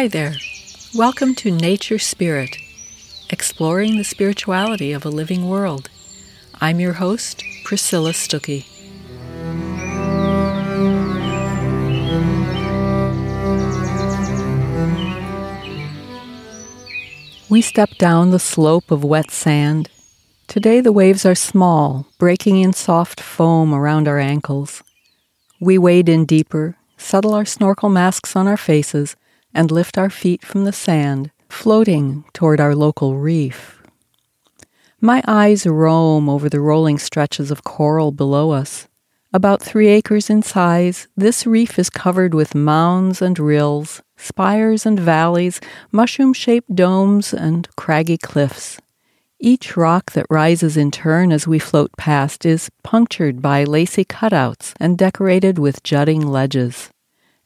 Hi there. Welcome to Nature Spirit, exploring the spirituality of a living world. I'm your host, Priscilla Stuckey. We step down the slope of wet sand. Today the waves are small, breaking in soft foam around our ankles. We wade in deeper, settle our snorkel masks on our faces, and lift our feet from the sand, floating toward our local reef. My eyes roam over the rolling stretches of coral below us. About three acres in size, this reef is covered with mounds and rills, spires and valleys, mushroom shaped domes, and craggy cliffs. Each rock that rises in turn as we float past is punctured by lacy cutouts and decorated with jutting ledges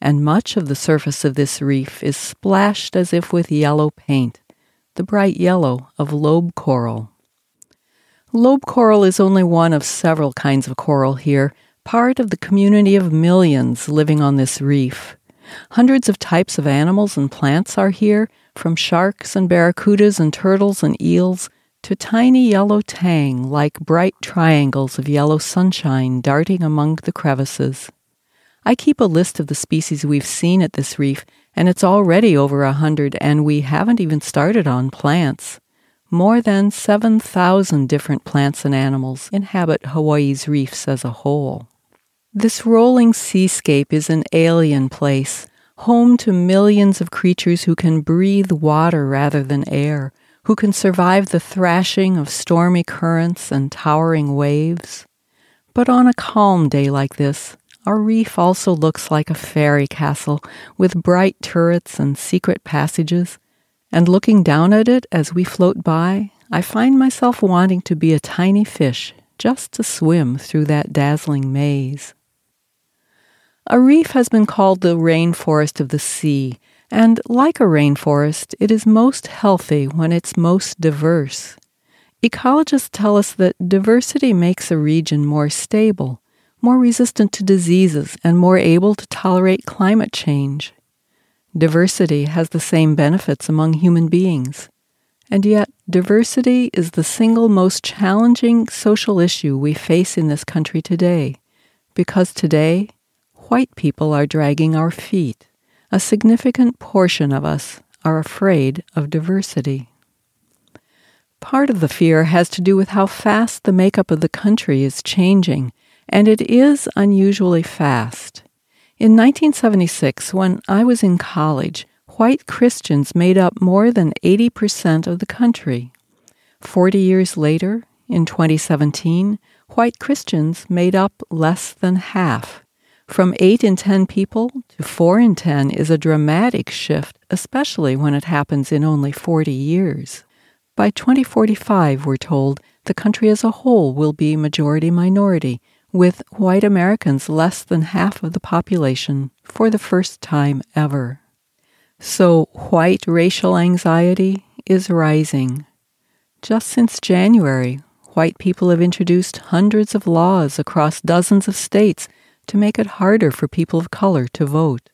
and much of the surface of this reef is splashed as if with yellow paint, the bright yellow of lobe coral. Lobe coral is only one of several kinds of coral here, part of the community of millions living on this reef. Hundreds of types of animals and plants are here, from sharks and barracudas and turtles and eels to tiny yellow tang like bright triangles of yellow sunshine darting among the crevices. I keep a list of the species we've seen at this reef, and it's already over a hundred, and we haven't even started on plants. More than 7,000 different plants and animals inhabit Hawaii's reefs as a whole. This rolling seascape is an alien place, home to millions of creatures who can breathe water rather than air, who can survive the thrashing of stormy currents and towering waves. But on a calm day like this, our reef also looks like a fairy castle with bright turrets and secret passages, and looking down at it as we float by, I find myself wanting to be a tiny fish just to swim through that dazzling maze. A reef has been called the rainforest of the sea, and like a rainforest, it is most healthy when it's most diverse. Ecologists tell us that diversity makes a region more stable more resistant to diseases, and more able to tolerate climate change. Diversity has the same benefits among human beings. And yet, diversity is the single most challenging social issue we face in this country today, because today, white people are dragging our feet. A significant portion of us are afraid of diversity. Part of the fear has to do with how fast the makeup of the country is changing and it is unusually fast. In 1976, when I was in college, white Christians made up more than 80% of the country. Forty years later, in 2017, white Christians made up less than half. From 8 in 10 people to 4 in 10 is a dramatic shift, especially when it happens in only 40 years. By 2045, we're told, the country as a whole will be majority minority, with white Americans less than half of the population for the first time ever. So, white racial anxiety is rising. Just since January, white people have introduced hundreds of laws across dozens of states to make it harder for people of color to vote.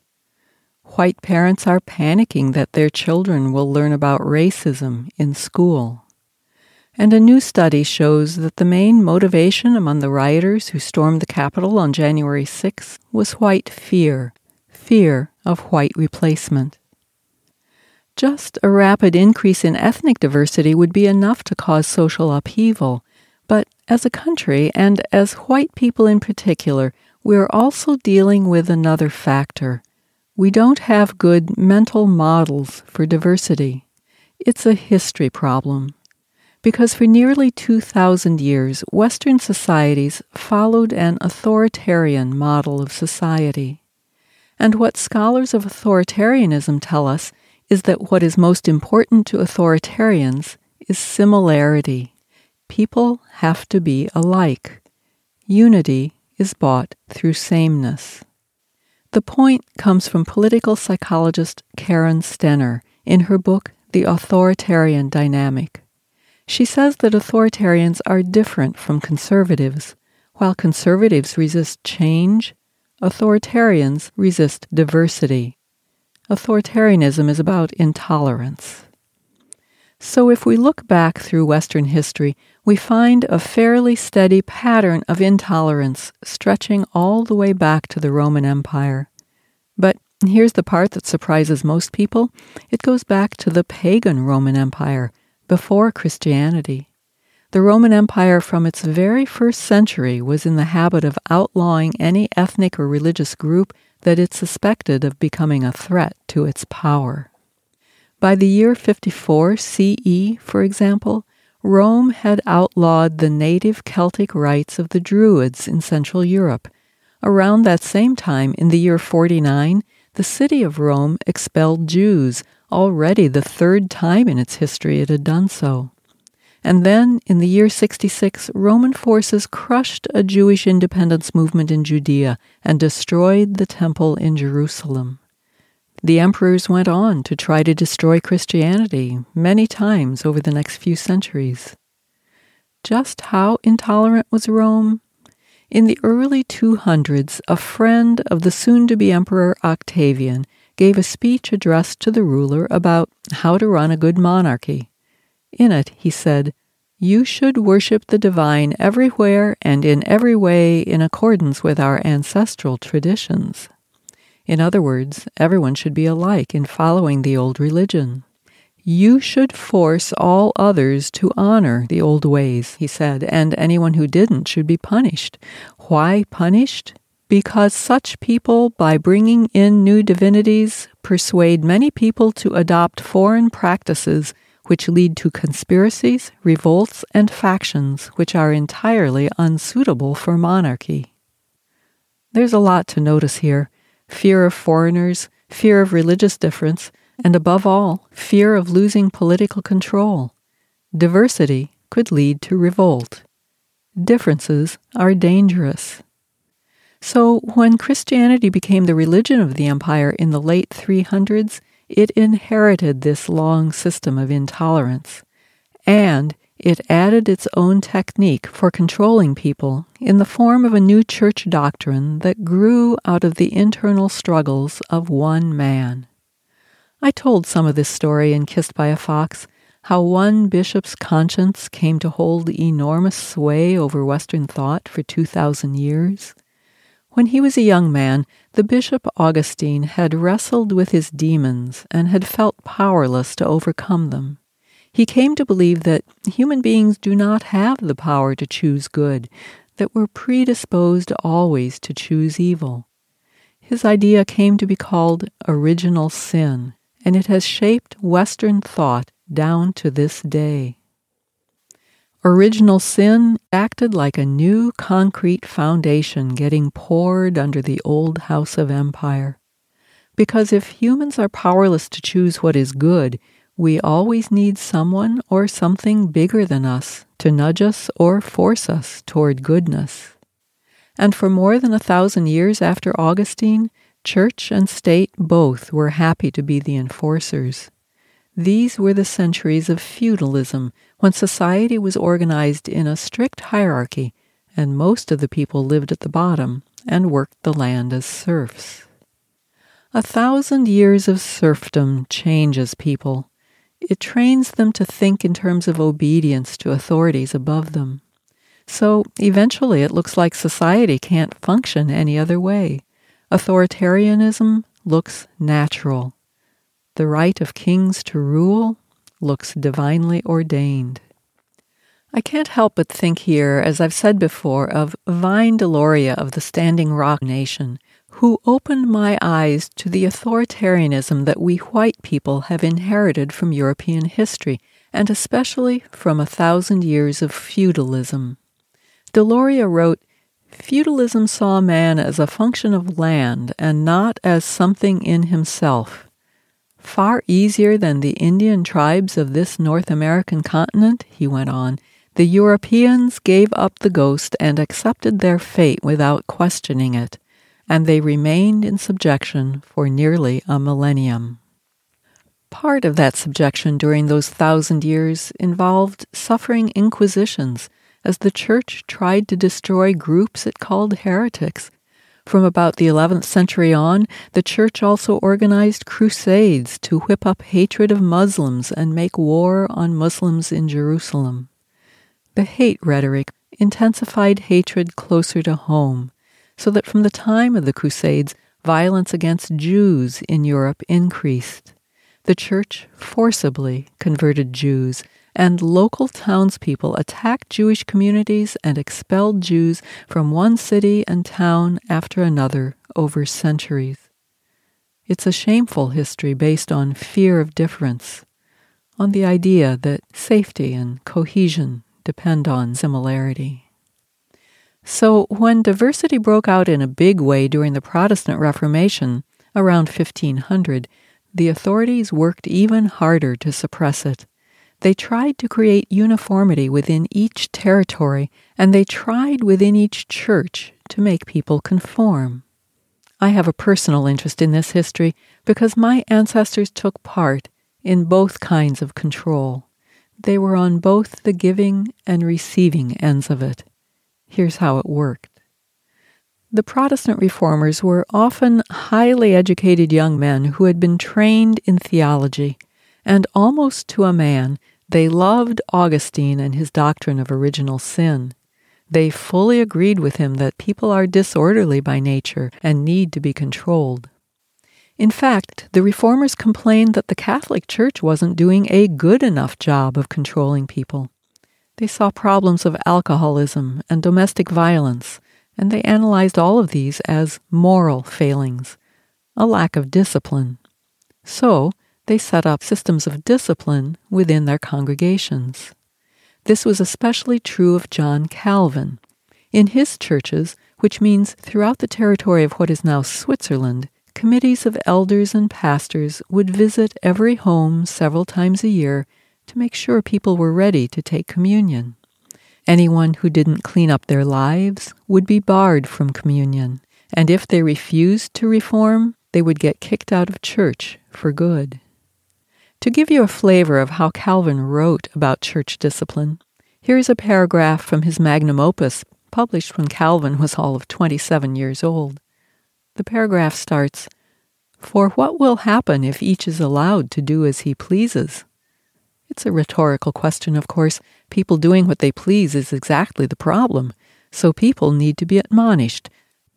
White parents are panicking that their children will learn about racism in school. And a new study shows that the main motivation among the rioters who stormed the Capitol on January 6 was white fear, fear of white replacement. Just a rapid increase in ethnic diversity would be enough to cause social upheaval, but as a country, and as white people in particular, we are also dealing with another factor. We don't have good mental models for diversity. It's a history problem because for nearly 2,000 years, Western societies followed an authoritarian model of society. And what scholars of authoritarianism tell us is that what is most important to authoritarians is similarity. People have to be alike. Unity is bought through sameness. The point comes from political psychologist Karen Stenner in her book, The Authoritarian Dynamic. She says that authoritarians are different from conservatives. While conservatives resist change, authoritarians resist diversity. Authoritarianism is about intolerance. So, if we look back through Western history, we find a fairly steady pattern of intolerance stretching all the way back to the Roman Empire. But here's the part that surprises most people it goes back to the pagan Roman Empire, before Christianity. The Roman Empire, from its very first century, was in the habit of outlawing any ethnic or religious group that it suspected of becoming a threat to its power. By the year 54 CE, for example, Rome had outlawed the native Celtic rites of the Druids in Central Europe. Around that same time, in the year 49, the city of Rome expelled Jews, already the third time in its history it had done so. And then, in the year 66, Roman forces crushed a Jewish independence movement in Judea and destroyed the temple in Jerusalem. The emperors went on to try to destroy Christianity many times over the next few centuries. Just how intolerant was Rome? In the early 200s, a friend of the soon to be Emperor Octavian gave a speech addressed to the ruler about how to run a good monarchy. In it, he said, You should worship the divine everywhere and in every way in accordance with our ancestral traditions. In other words, everyone should be alike in following the old religion. You should force all others to honor the old ways, he said, and anyone who didn't should be punished. Why punished? Because such people, by bringing in new divinities, persuade many people to adopt foreign practices which lead to conspiracies, revolts, and factions which are entirely unsuitable for monarchy. There's a lot to notice here fear of foreigners, fear of religious difference, and above all, fear of losing political control. Diversity could lead to revolt. Differences are dangerous. So, when Christianity became the religion of the empire in the late 300s, it inherited this long system of intolerance, and it added its own technique for controlling people in the form of a new church doctrine that grew out of the internal struggles of one man. I told some of this story in Kissed by a Fox, how one bishop's conscience came to hold enormous sway over Western thought for 2,000 years. When he was a young man, the Bishop Augustine had wrestled with his demons and had felt powerless to overcome them. He came to believe that human beings do not have the power to choose good, that we're predisposed always to choose evil. His idea came to be called original sin, and it has shaped Western thought down to this day. Original sin acted like a new concrete foundation getting poured under the old house of empire. Because if humans are powerless to choose what is good, we always need someone or something bigger than us to nudge us or force us toward goodness. And for more than a thousand years after Augustine, church and state both were happy to be the enforcers. These were the centuries of feudalism, when society was organized in a strict hierarchy, and most of the people lived at the bottom and worked the land as serfs. A thousand years of serfdom changes people. It trains them to think in terms of obedience to authorities above them. So eventually it looks like society can't function any other way. Authoritarianism looks natural. The right of kings to rule looks divinely ordained. I can't help but think here, as I've said before, of Vine Deloria of the Standing Rock Nation, who opened my eyes to the authoritarianism that we white people have inherited from European history, and especially from a thousand years of feudalism. Deloria wrote, Feudalism saw man as a function of land and not as something in himself. Far easier than the Indian tribes of this North American continent, he went on, the Europeans gave up the ghost and accepted their fate without questioning it, and they remained in subjection for nearly a millennium. Part of that subjection during those thousand years involved suffering inquisitions as the Church tried to destroy groups it called heretics From about the 11th century on, the Church also organized crusades to whip up hatred of Muslims and make war on Muslims in Jerusalem. The hate rhetoric intensified hatred closer to home, so that from the time of the Crusades, violence against Jews in Europe increased. The Church forcibly converted Jews and local townspeople attacked Jewish communities and expelled Jews from one city and town after another over centuries. It's a shameful history based on fear of difference, on the idea that safety and cohesion depend on similarity. So, when diversity broke out in a big way during the Protestant Reformation around 1500, the authorities worked even harder to suppress it. They tried to create uniformity within each territory, and they tried within each church to make people conform. I have a personal interest in this history because my ancestors took part in both kinds of control. They were on both the giving and receiving ends of it. Here's how it worked. The Protestant reformers were often highly educated young men who had been trained in theology, and almost to a man, they loved Augustine and his doctrine of original sin. They fully agreed with him that people are disorderly by nature and need to be controlled. In fact, the reformers complained that the Catholic Church wasn't doing a good enough job of controlling people. They saw problems of alcoholism and domestic violence, and they analyzed all of these as moral failings, a lack of discipline. So, they set up systems of discipline within their congregations. This was especially true of John Calvin. In his churches, which means throughout the territory of what is now Switzerland, committees of elders and pastors would visit every home several times a year to make sure people were ready to take communion. Anyone who didn't clean up their lives would be barred from communion, and if they refused to reform, they would get kicked out of church for good. To give you a flavor of how Calvin wrote about church discipline, here is a paragraph from his magnum opus published when Calvin was all of 27 years old. The paragraph starts For what will happen if each is allowed to do as he pleases? It's a rhetorical question, of course. People doing what they please is exactly the problem. So people need to be admonished.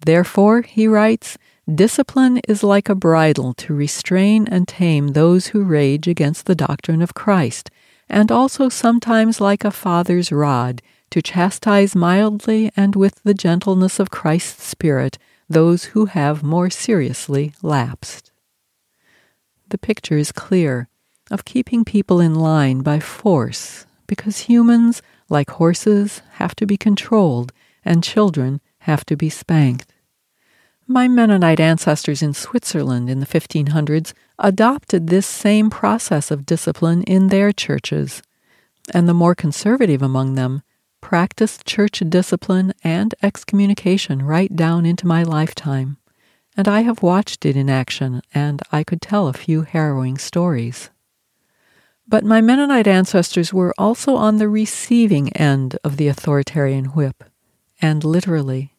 Therefore, he writes, Discipline is like a bridle to restrain and tame those who rage against the doctrine of Christ, and also sometimes like a father's rod to chastise mildly and with the gentleness of Christ's Spirit those who have more seriously lapsed. The picture is clear of keeping people in line by force, because humans, like horses, have to be controlled and children have to be spanked. My Mennonite ancestors in Switzerland in the 1500s adopted this same process of discipline in their churches, and the more conservative among them practiced church discipline and excommunication right down into my lifetime, and I have watched it in action, and I could tell a few harrowing stories. But my Mennonite ancestors were also on the receiving end of the authoritarian whip, and literally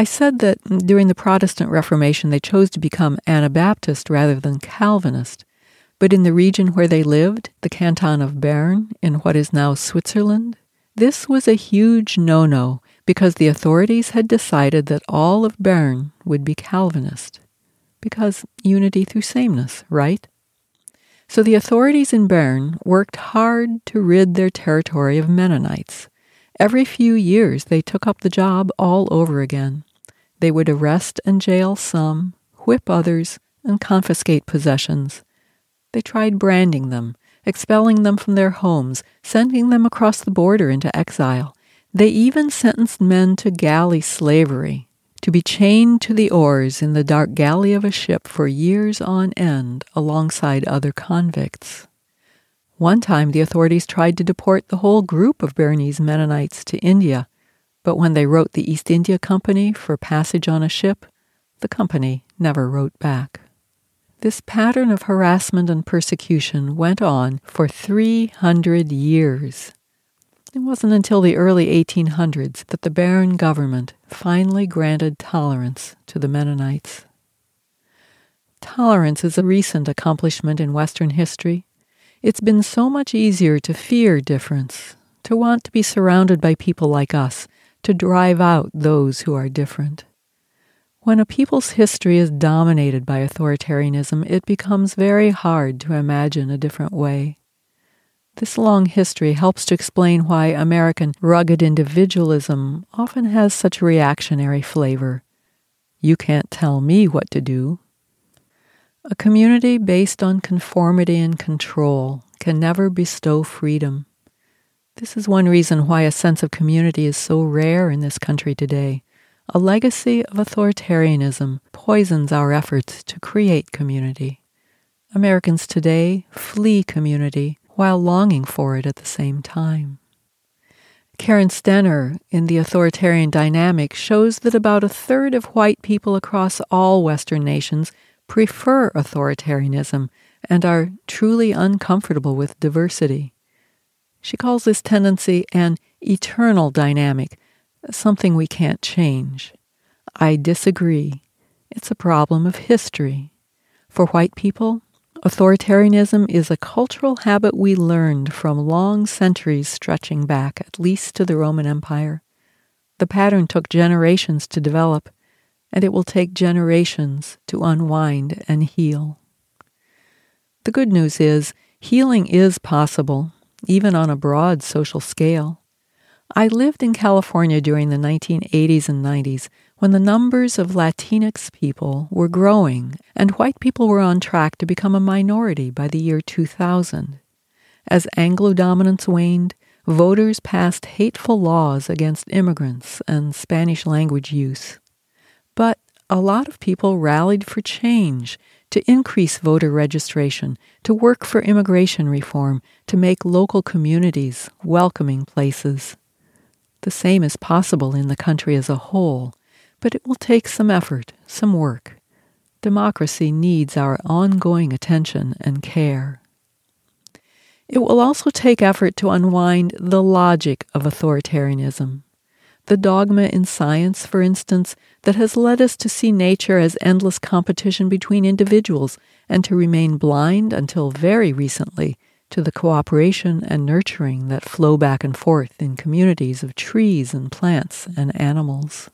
I said that during the Protestant Reformation they chose to become Anabaptist rather than Calvinist, but in the region where they lived, the canton of Bern, in what is now Switzerland, this was a huge no no because the authorities had decided that all of Bern would be Calvinist. Because unity through sameness, right? So the authorities in Bern worked hard to rid their territory of Mennonites. Every few years they took up the job all over again. They would arrest and jail some, whip others, and confiscate possessions. They tried branding them, expelling them from their homes, sending them across the border into exile. They even sentenced men to galley slavery, to be chained to the oars in the dark galley of a ship for years on end alongside other convicts. One time the authorities tried to deport the whole group of Bernese Mennonites to India but when they wrote the East India Company for passage on a ship, the company never wrote back. This pattern of harassment and persecution went on for 300 years. It wasn't until the early 1800s that the Bern government finally granted tolerance to the Mennonites. Tolerance is a recent accomplishment in Western history. It's been so much easier to fear difference, to want to be surrounded by people like us, to drive out those who are different. When a people's history is dominated by authoritarianism, it becomes very hard to imagine a different way. This long history helps to explain why American rugged individualism often has such a reactionary flavor. You can't tell me what to do. A community based on conformity and control can never bestow freedom. This is one reason why a sense of community is so rare in this country today. A legacy of authoritarianism poisons our efforts to create community. Americans today flee community while longing for it at the same time. Karen Stenner in The Authoritarian Dynamic shows that about a third of white people across all Western nations prefer authoritarianism and are truly uncomfortable with diversity. She calls this tendency an eternal dynamic something we can't change. I disagree. It's a problem of history. For white people, authoritarianism is a cultural habit we learned from long centuries stretching back at least to the Roman Empire. The pattern took generations to develop, and it will take generations to unwind and heal. The good news is, healing is possible, even on a broad social scale. I lived in California during the 1980s and 90s when the numbers of Latinx people were growing and white people were on track to become a minority by the year 2000. As Anglo dominance waned, voters passed hateful laws against immigrants and Spanish language use. But a lot of people rallied for change, to increase voter registration, to work for immigration reform, to make local communities welcoming places. The same is possible in the country as a whole, but it will take some effort, some work. Democracy needs our ongoing attention and care. It will also take effort to unwind the logic of authoritarianism. The dogma in science, for instance, that has led us to see nature as endless competition between individuals and to remain blind until very recently to the cooperation and nurturing that flow back and forth in communities of trees and plants and animals.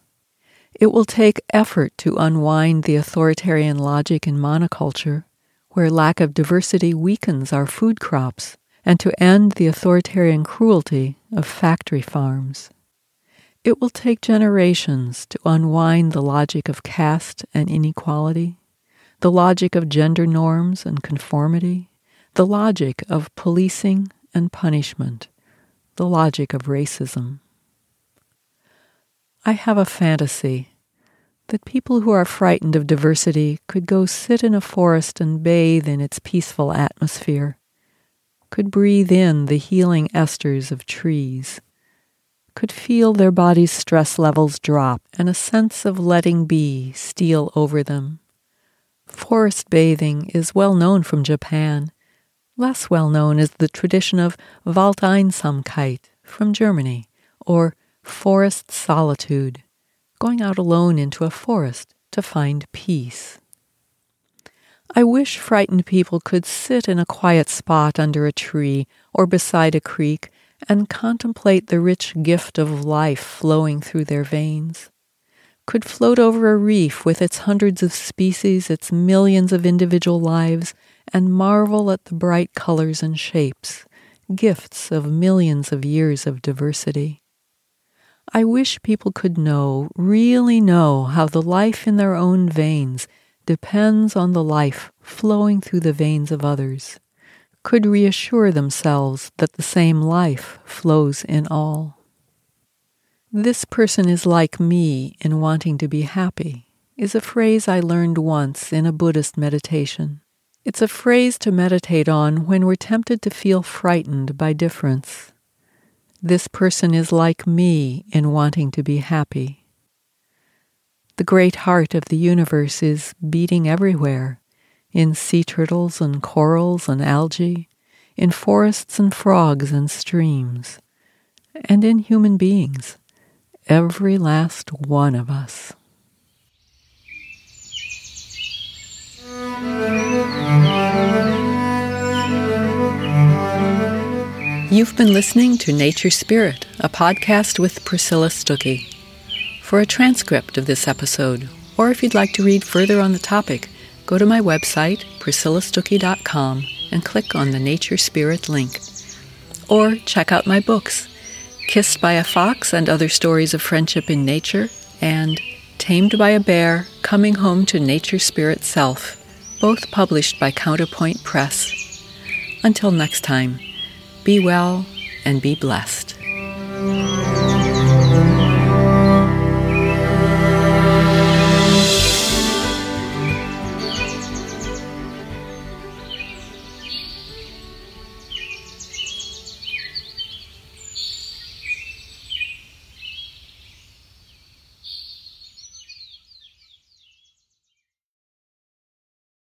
It will take effort to unwind the authoritarian logic in monoculture, where lack of diversity weakens our food crops, and to end the authoritarian cruelty of factory farms. It will take generations to unwind the logic of caste and inequality, the logic of gender norms and conformity, the logic of policing and punishment, the logic of racism. I have a fantasy that people who are frightened of diversity could go sit in a forest and bathe in its peaceful atmosphere, could breathe in the healing esters of trees, could feel their body's stress levels drop and a sense of letting be steal over them. Forest bathing is well known from Japan Less well known is the tradition of Waldeinsamkeit from Germany, or forest solitude, going out alone into a forest to find peace. I wish frightened people could sit in a quiet spot under a tree or beside a creek and contemplate the rich gift of life flowing through their veins. Could float over a reef with its hundreds of species, its millions of individual lives, and marvel at the bright colors and shapes, gifts of millions of years of diversity. I wish people could know, really know, how the life in their own veins depends on the life flowing through the veins of others, could reassure themselves that the same life flows in all. This person is like me in wanting to be happy, is a phrase I learned once in a Buddhist meditation. It's a phrase to meditate on when we're tempted to feel frightened by difference. This person is like me in wanting to be happy. The great heart of the universe is beating everywhere in sea turtles and corals and algae, in forests and frogs and streams. and in human beings, every last one of us. You've been listening to Nature Spirit, a podcast with Priscilla Stuckey. For a transcript of this episode, or if you'd like to read further on the topic, go to my website, priscillastuckey.com, and click on the Nature Spirit link. Or check out my books, Kissed by a Fox and Other Stories of Friendship in Nature, and Tamed by a Bear Coming Home to Nature Spirit Self, both published by Counterpoint Press. Until next time, be well and be blessed.